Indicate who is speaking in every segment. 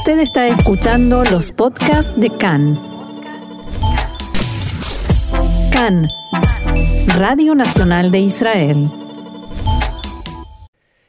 Speaker 1: Usted está escuchando los podcasts de CAN. CAN, Radio Nacional de Israel.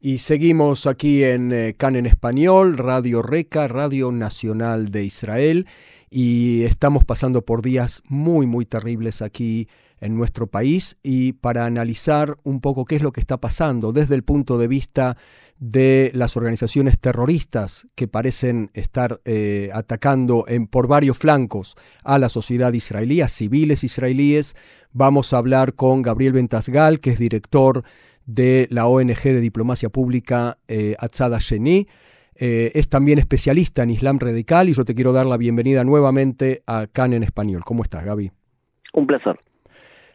Speaker 2: Y seguimos aquí en eh, CAN en español, Radio Reca, Radio Nacional de Israel. Y estamos pasando por días muy, muy terribles aquí en nuestro país y para analizar un poco qué es lo que está pasando desde el punto de vista de las organizaciones terroristas que parecen estar eh, atacando en, por varios flancos a la sociedad israelí, a civiles israelíes. Vamos a hablar con Gabriel Ventasgal, que es director de la ONG de Diplomacia Pública eh, Atzada Sheni. Eh, es también especialista en Islam radical y yo te quiero dar la bienvenida nuevamente a CAN en español. ¿Cómo estás, Gaby?
Speaker 3: Un placer.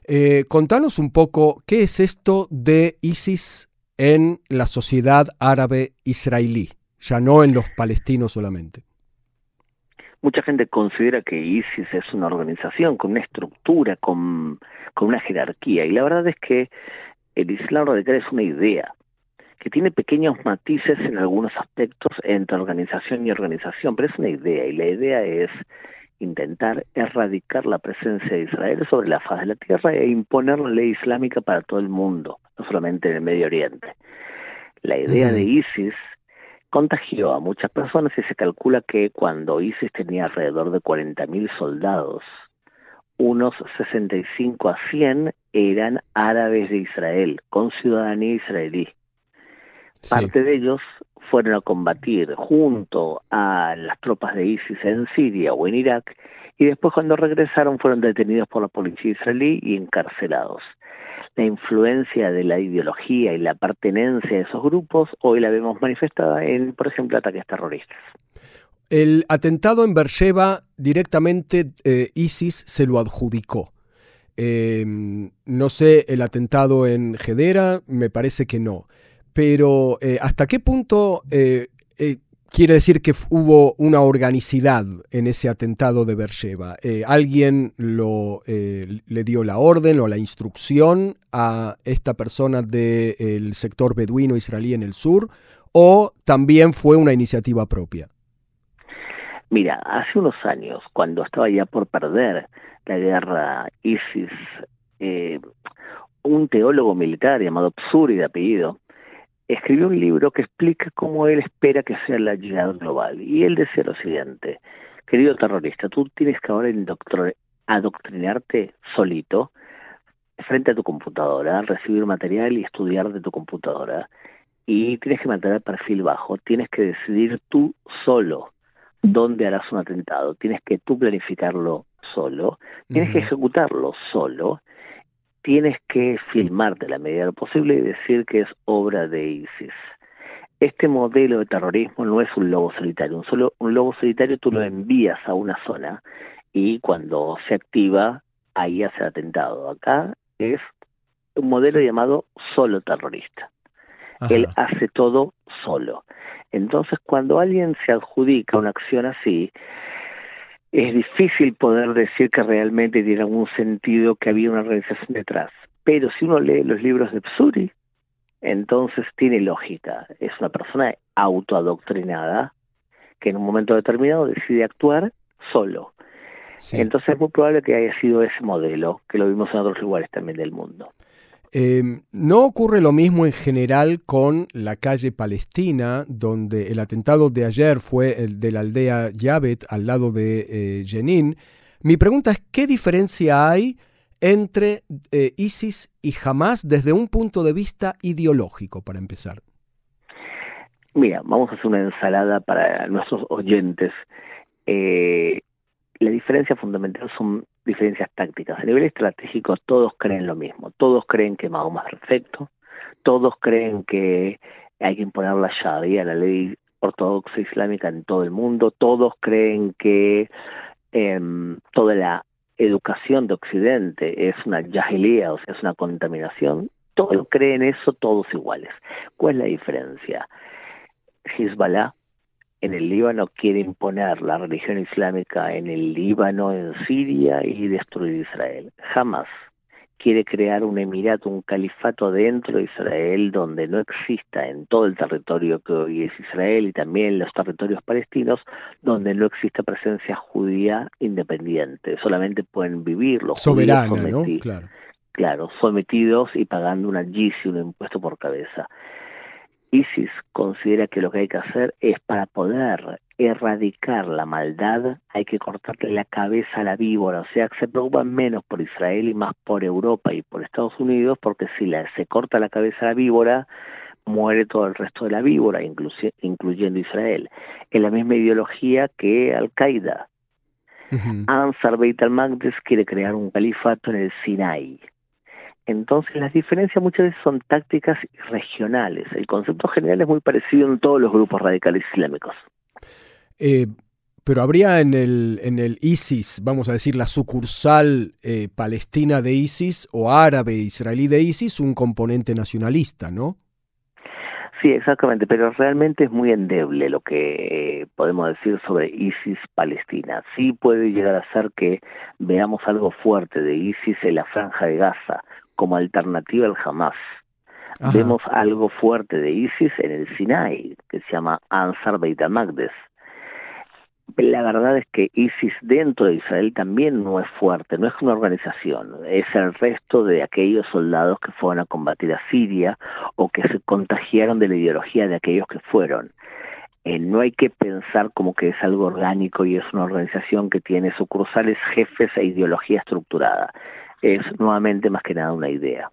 Speaker 2: Eh, contanos un poco qué es esto de ISIS en la sociedad árabe israelí, ya no en los palestinos solamente.
Speaker 3: Mucha gente considera que ISIS es una organización con una estructura, con, con una jerarquía, y la verdad es que el Islam radical es una idea que tiene pequeños matices en algunos aspectos entre organización y organización, pero es una idea, y la idea es intentar erradicar la presencia de Israel sobre la faz de la tierra e imponer la ley islámica para todo el mundo, no solamente en el Medio Oriente. La idea de ISIS contagió a muchas personas y se calcula que cuando ISIS tenía alrededor de 40.000 soldados, unos 65 a 100 eran árabes de Israel, con ciudadanía israelí. Parte de ellos fueron a combatir junto a las tropas de ISIS en Siria o en Irak y después cuando regresaron fueron detenidos por la policía israelí y encarcelados. La influencia de la ideología y la pertenencia de esos grupos hoy la vemos manifestada en, por ejemplo, ataques terroristas.
Speaker 2: El atentado en Beersheba directamente eh, ISIS se lo adjudicó. Em, no sé, el atentado en Gedera, me parece que no pero eh, ¿hasta qué punto eh, eh, quiere decir que hubo una organicidad en ese atentado de Beersheba? ¿Alguien le dio la orden o la instrucción a esta persona del sector beduino israelí en el sur o también fue una iniciativa propia?
Speaker 3: Mira, hace unos años, cuando estaba ya por perder la guerra ISIS, un teólogo militar llamado Psuri de apellido, escribió un libro que explica cómo él espera que sea la llegada global. Y él decía lo siguiente, querido terrorista, tú tienes que ahora adoctrinarte solito frente a tu computadora, recibir material y estudiar de tu computadora. Y tienes que mantener el perfil bajo, tienes que decidir tú solo dónde harás un atentado, tienes que tú planificarlo solo, tienes que ejecutarlo solo tienes que filmarte la medida de lo posible y decir que es obra de ISIS. Este modelo de terrorismo no es un lobo solitario. Un, solo, un lobo solitario tú lo envías a una zona y cuando se activa, ahí hace atentado. Acá es un modelo llamado solo terrorista. Él hace todo solo. Entonces, cuando alguien se adjudica una acción así, es difícil poder decir que realmente tiene algún sentido que había una organización detrás. Pero si uno lee los libros de Psuri, entonces tiene lógica. Es una persona autoadoctrinada que en un momento determinado decide actuar solo. Entonces es muy probable que haya sido ese modelo, que lo vimos en otros lugares también del mundo.
Speaker 2: Em, no ocurre lo mismo en general con la calle Palestina, donde el atentado de ayer fue el de la aldea Yavet al lado de eh, Jenin. Mi pregunta es, ¿qué diferencia hay entre eh, ISIS y Hamas desde un punto de vista ideológico, para empezar?
Speaker 3: Mira, vamos a hacer una ensalada para nuestros oyentes. Eh, la diferencia fundamental son diferencias tácticas. A nivel estratégico todos creen lo mismo, todos creen que Mahoma es perfecto, todos creen que hay que imponer la Sharia, la ley ortodoxa islámica en todo el mundo, todos creen que em, toda la educación de Occidente es una yahilía, o sea, es una contaminación, todos creen eso, todos iguales. ¿Cuál es la diferencia? Hezbollah en el Líbano quiere imponer la religión islámica en el Líbano, en Siria y destruir Israel. Jamás quiere crear un emirato, un califato dentro de Israel donde no exista en todo el territorio que hoy es Israel y también en los territorios palestinos donde no exista presencia judía independiente, solamente pueden vivir los
Speaker 2: Soberana,
Speaker 3: ¿no?
Speaker 2: Claro.
Speaker 3: claro, sometidos y pagando una y un impuesto por cabeza. ISIS considera que lo que hay que hacer es para poder erradicar la maldad, hay que cortarle la cabeza a la víbora, o sea, que se preocupan menos por Israel y más por Europa y por Estados Unidos, porque si la, se corta la cabeza a la víbora, muere todo el resto de la víbora, incluyendo Israel. Es la misma ideología que Al-Qaeda. Ansar Beit al-Maqdis quiere crear un califato en el Sinai. Entonces las diferencias muchas veces son tácticas regionales. El concepto general es muy parecido en todos los grupos radicales islámicos.
Speaker 2: Eh, pero habría en el, en el ISIS, vamos a decir, la sucursal eh, palestina de ISIS o árabe israelí de ISIS, un componente nacionalista, ¿no?
Speaker 3: Sí, exactamente, pero realmente es muy endeble lo que eh, podemos decir sobre ISIS Palestina. Sí puede llegar a ser que veamos algo fuerte de ISIS en la franja de Gaza como alternativa al Hamas. Vemos algo fuerte de ISIS en el Sinai, que se llama Ansar Beit al-Maqdes la verdad es que ISIS dentro de Israel también no es fuerte, no es una organización, es el resto de aquellos soldados que fueron a combatir a Siria o que se contagiaron de la ideología de aquellos que fueron. Eh, no hay que pensar como que es algo orgánico y es una organización que tiene sucursales, jefes e ideología estructurada. Es nuevamente más que nada una idea.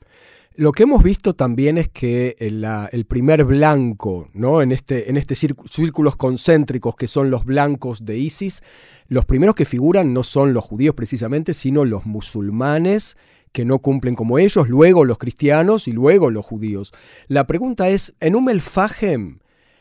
Speaker 2: Lo que hemos visto también es que el, primer blanco, ¿no? en este, en este círculos concéntricos que son los blancos de ISIS, los primeros que figuran no son los judíos precisamente, sino los musulmanes que no cumplen como ellos, luego los cristianos y luego los judíos. La pregunta es, en un Melfajem,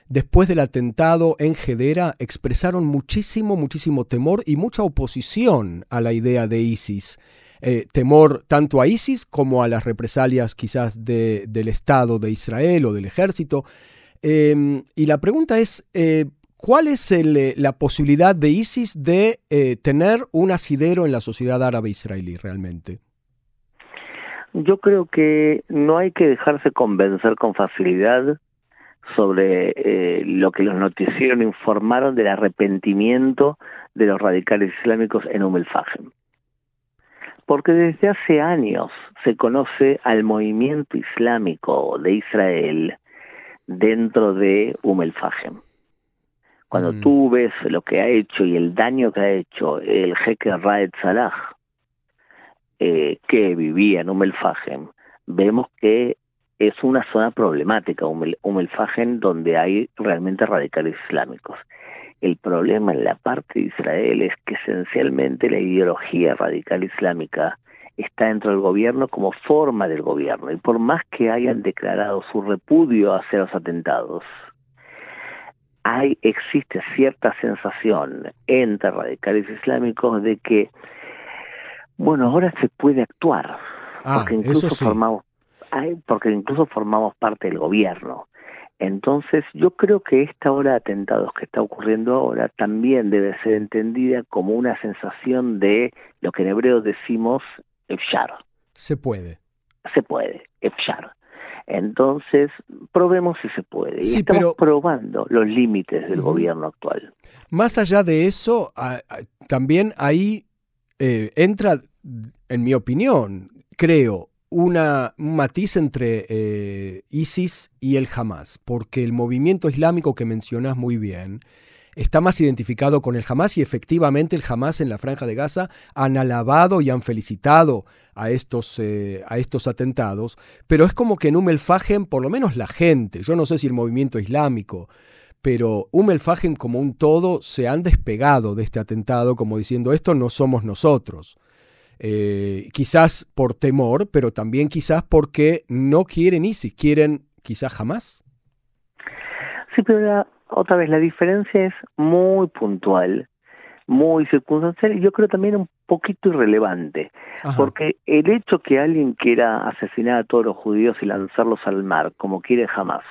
Speaker 2: después del atentado en Gedera, expresaron muchísimo, muchísimo temor y mucha oposición a la idea de ISIS. Eh, temor tanto a ISIS como a las represalias quizás de, del Estado de Israel o del ejército. Em, y la pregunta es, eh, ¿cuál es eh, la posibilidad de ISIS de tener un asidero en la sociedad árabe israelí realmente?
Speaker 3: Yo creo que no hay que dejarse convencer con facilidad sobre lo que los noticieros informaron del arrepentimiento de los radicales islámicos en Umm porque desde hace años se conoce al movimiento islámico de Israel dentro de Umm el-Fajem. Cuando mm. tú ves lo que ha hecho y el daño que ha hecho el jeque Raed Salah, eh, que vivía en Umm el-Fajem, vemos que es una zona problemática, Umm el-Fajem, donde hay realmente radicales islámicos. El problema en la parte de Israel es que esencialmente la ideología radical islámica está dentro del gobierno como forma del gobierno y por más que hayan declarado su repudio hacia los atentados, hay existe cierta sensación entre radicales islámicos de que bueno ahora se puede actuar
Speaker 2: ah,
Speaker 3: porque incluso formamos porque incluso formamos parte del gobierno entonces, yo creo que esta hora de atentados que está ocurriendo ahora también debe ser entendida como una sensación de lo que en hebreo decimos efshar.
Speaker 2: Se puede.
Speaker 3: Se puede, efshar. Entonces, probemos si se puede. Y estamos probando los límites del gobierno actual.
Speaker 2: Más allá de eso, también ahí eh, entra, en mi opinión, creo, una, un matiz entre eh, ISIS y el Hamas, porque el movimiento islámico que mencionas muy bien está más identificado con el Hamas y efectivamente el Hamas en la franja de Gaza han alabado y han felicitado a estos, eh, a estos atentados, pero es como que en Umm por lo menos la gente, yo no sé si el movimiento islámico, pero Umm como un todo se han despegado de este atentado como diciendo esto no somos nosotros. Eh, quizás por temor, pero también quizás porque no quieren ISIS, quieren quizás jamás.
Speaker 3: Sí, pero otra vez la diferencia es muy puntual, muy circunstancial y yo creo también un poquito irrelevante, porque el hecho que alguien quiera asesinar a todos los judíos y lanzarlos al mar, como quiere jamás,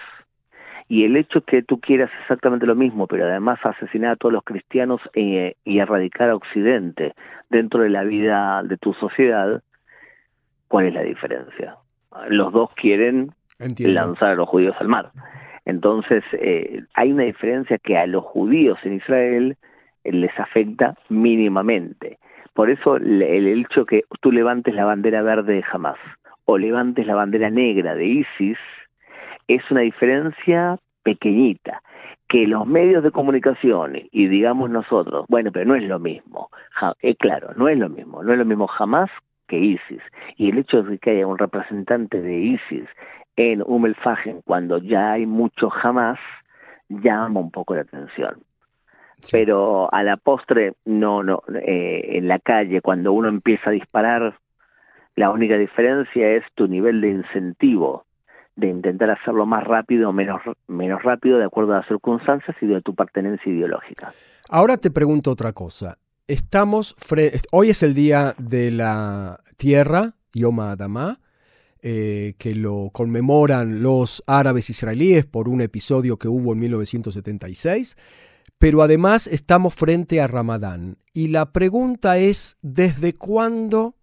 Speaker 3: y el hecho que tú quieras exactamente lo mismo, pero además asesinar a todos los cristianos eh, y erradicar a Occidente dentro de la vida de tu sociedad, ¿cuál es la diferencia? Los dos quieren lanzar a los judíos al mar. Entonces, eh, hay una diferencia que a los judíos en Israel eh, les afecta mínimamente. Por eso el, hecho que tú levantes la bandera verde de Hamas o levantes la bandera negra de ISIS es una diferencia pequeñita que los medios de comunicación y digamos nosotros, bueno, pero no es lo mismo, eh, claro, no es lo mismo, no es lo mismo jamás que ISIS. Y el hecho de que haya un representante de ISIS en Humelfagen cuando ya hay mucho jamás llama un poco la atención. Pero a la postre, no, no, eh, en la calle, cuando uno empieza a disparar, la única diferencia es tu nivel de incentivo de intentar hacerlo más rápido o menos, menos rápido de acuerdo a las circunstancias y de tu pertenencia ideológica.
Speaker 2: Ahora te pregunto otra cosa. Estamos hoy es el día de la tierra, Yom Adamá, eh, que lo conmemoran los árabes israelíes por un episodio que hubo en 1976, pero además estamos frente a Ramadán. Y la pregunta es, ¿desde cuándo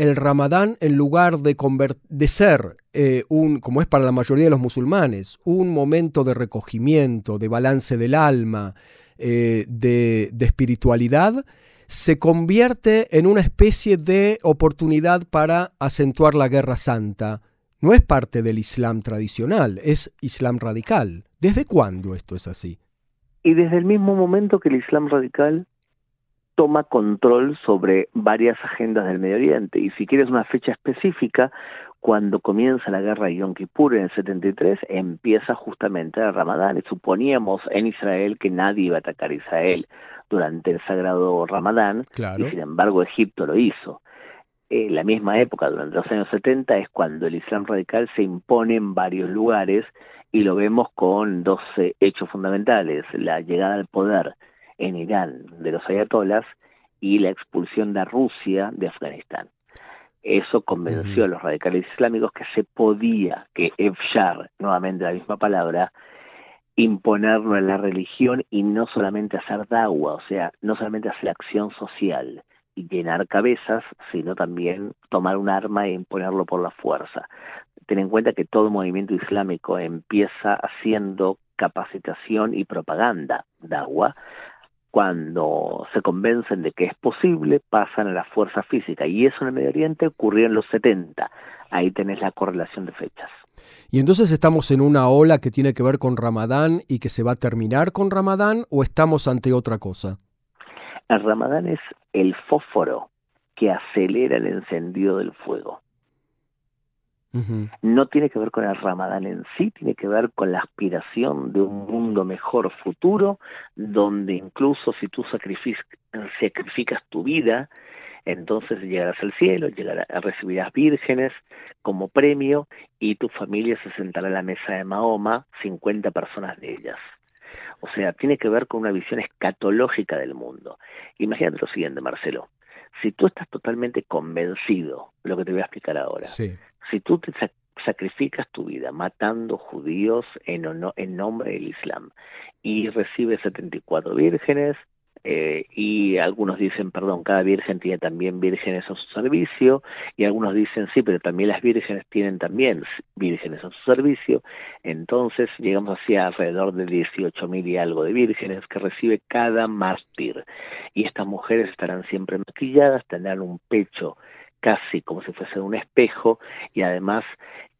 Speaker 2: el Ramadán, en lugar de, ser eh, un, como es para la mayoría de los musulmanes, un momento de recogimiento, de balance del alma, eh, de espiritualidad, se convierte en una especie de oportunidad para acentuar la guerra santa. No es parte del Islam tradicional, es Islam radical. ¿Desde cuándo esto es así?
Speaker 3: Y desde el mismo momento que el Islam radical toma control sobre varias agendas del Medio Oriente. Y si quieres una fecha específica, cuando comienza la guerra de Yom Kippur en el 73, empieza justamente el Ramadán. Y suponíamos en Israel que nadie iba a atacar a Israel durante el sagrado Ramadán, y sin embargo Egipto lo hizo. En la misma época, durante los años 70, es cuando el Islam radical se impone en varios lugares y lo vemos con dos hechos fundamentales, la llegada al poder en Irán de los ayatolas y la expulsión de Rusia de Afganistán. Eso convenció a los radicales islámicos que se podía, que Efshar, nuevamente la misma palabra, imponerlo en la religión y no solamente hacer dagua, o sea, no solamente hacer acción social y llenar cabezas, sino también tomar un arma e imponerlo por la fuerza. Ten en cuenta que todo movimiento islámico empieza haciendo capacitación y propaganda dagua cuando se convencen de que es posible, pasan a la fuerza física. Y eso en el Medio Oriente ocurrió en los 70. Ahí tenés la correlación de fechas.
Speaker 2: Y entonces estamos en una ola que tiene que ver con Ramadán y que se va a terminar con Ramadán o estamos ante otra cosa?
Speaker 3: El Ramadán es el fósforo que acelera el encendido del fuego. No tiene que ver con el ramadán en sí, tiene que ver con la aspiración de un mundo mejor futuro, donde incluso si tú sacrificas tu vida, entonces llegarás al cielo, llegarás, recibirás vírgenes como premio y tu familia se sentará a la mesa de Mahoma, 50 personas de ellas. O sea, tiene que ver con una visión escatológica del mundo. Imagínate lo siguiente, Marcelo. Si tú estás totalmente convencido, lo que te voy a explicar ahora, si tú te sacrificas tu vida matando judíos en, en nombre del Islam y recibes 74 vírgenes, eh, y algunos dicen, perdón, cada virgen tiene también vírgenes a su servicio, y algunos dicen, sí, pero también las vírgenes tienen también vírgenes a su servicio, entonces llegamos hacia alrededor de 18 mil y algo de vírgenes que recibe cada mártir, y estas mujeres estarán siempre maquilladas, tendrán un pecho casi como si fuese un espejo, y además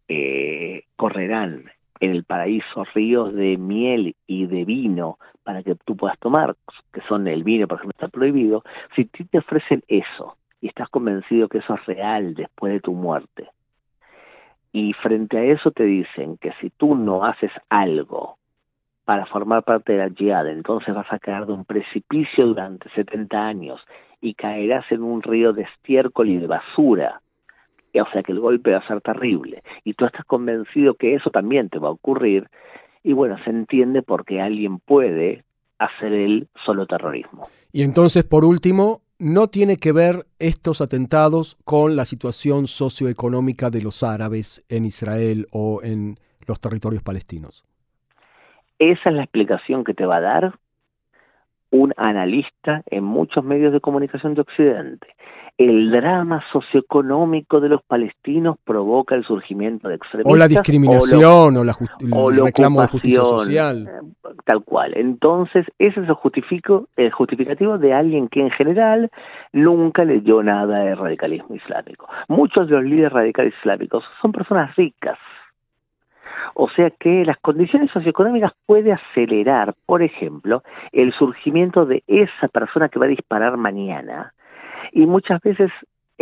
Speaker 3: eh, correrán en el paraíso ríos de miel y de vino para que tú puedas tomar, que son el vino, por ejemplo, está prohibido, si te ofrecen eso y estás convencido que eso es real después de tu muerte, y frente a eso te dicen que si tú no haces algo para formar parte de la jihad, entonces vas a caer de un precipicio durante 70 años y caerás en un río de estiércol y de basura, o sea que el golpe va a ser terrible y tú estás convencido que eso también te va a ocurrir y bueno, se entiende porque alguien puede hacer el solo terrorismo.
Speaker 2: Y entonces, por último, ¿no tiene que ver estos atentados con la situación socioeconómica de los árabes en Israel o en los territorios palestinos?
Speaker 3: Esa es la explicación que te va a dar un analista en muchos medios de comunicación de Occidente el drama socioeconómico de los palestinos provoca el surgimiento de extremistas.
Speaker 2: O la discriminación, o, la el reclamo de justicia social.
Speaker 3: Eh, tal cual. Entonces, ese es el, justifico, el justificativo de alguien que en general nunca leyó nada de radicalismo islámico. Muchos de los líderes radicales islámicos son personas ricas. O sea que las condiciones socioeconómicas puede acelerar, por ejemplo, el surgimiento de esa persona que va a disparar mañana. Y muchas veces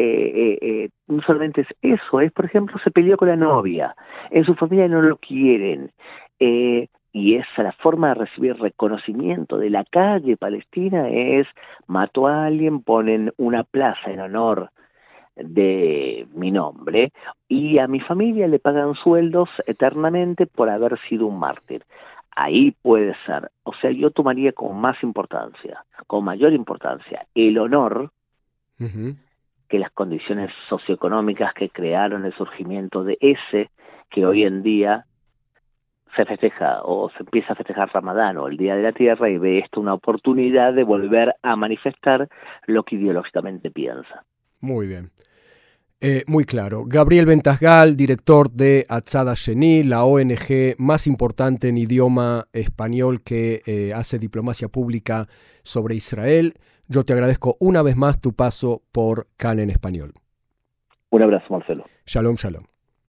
Speaker 3: eh, eh, eh, no solamente es eso, es por ejemplo se peleó con la novia, en su familia no lo quieren, y esa la forma de recibir reconocimiento de la calle palestina es mató a alguien, ponen una plaza en honor de mi nombre y a mi familia le pagan sueldos eternamente por haber sido un mártir. Ahí puede ser, o sea, yo tomaría con más importancia, con mayor importancia, el honor que las condiciones socioeconómicas que crearon el surgimiento de ese que hoy en día se festeja o se empieza a festejar Ramadán o el Día de la Tierra y ve esto una oportunidad de volver a manifestar lo que ideológicamente piensa.
Speaker 2: Muy bien. Eh, muy claro. Gabriel Ventasgal, director de Atzada Sheni, la ONG más importante en idioma español que eh, hace diplomacia pública sobre Israel. Yo te agradezco una vez más tu paso por CAN en español.
Speaker 3: Un abrazo, Marcelo.
Speaker 2: Shalom, shalom.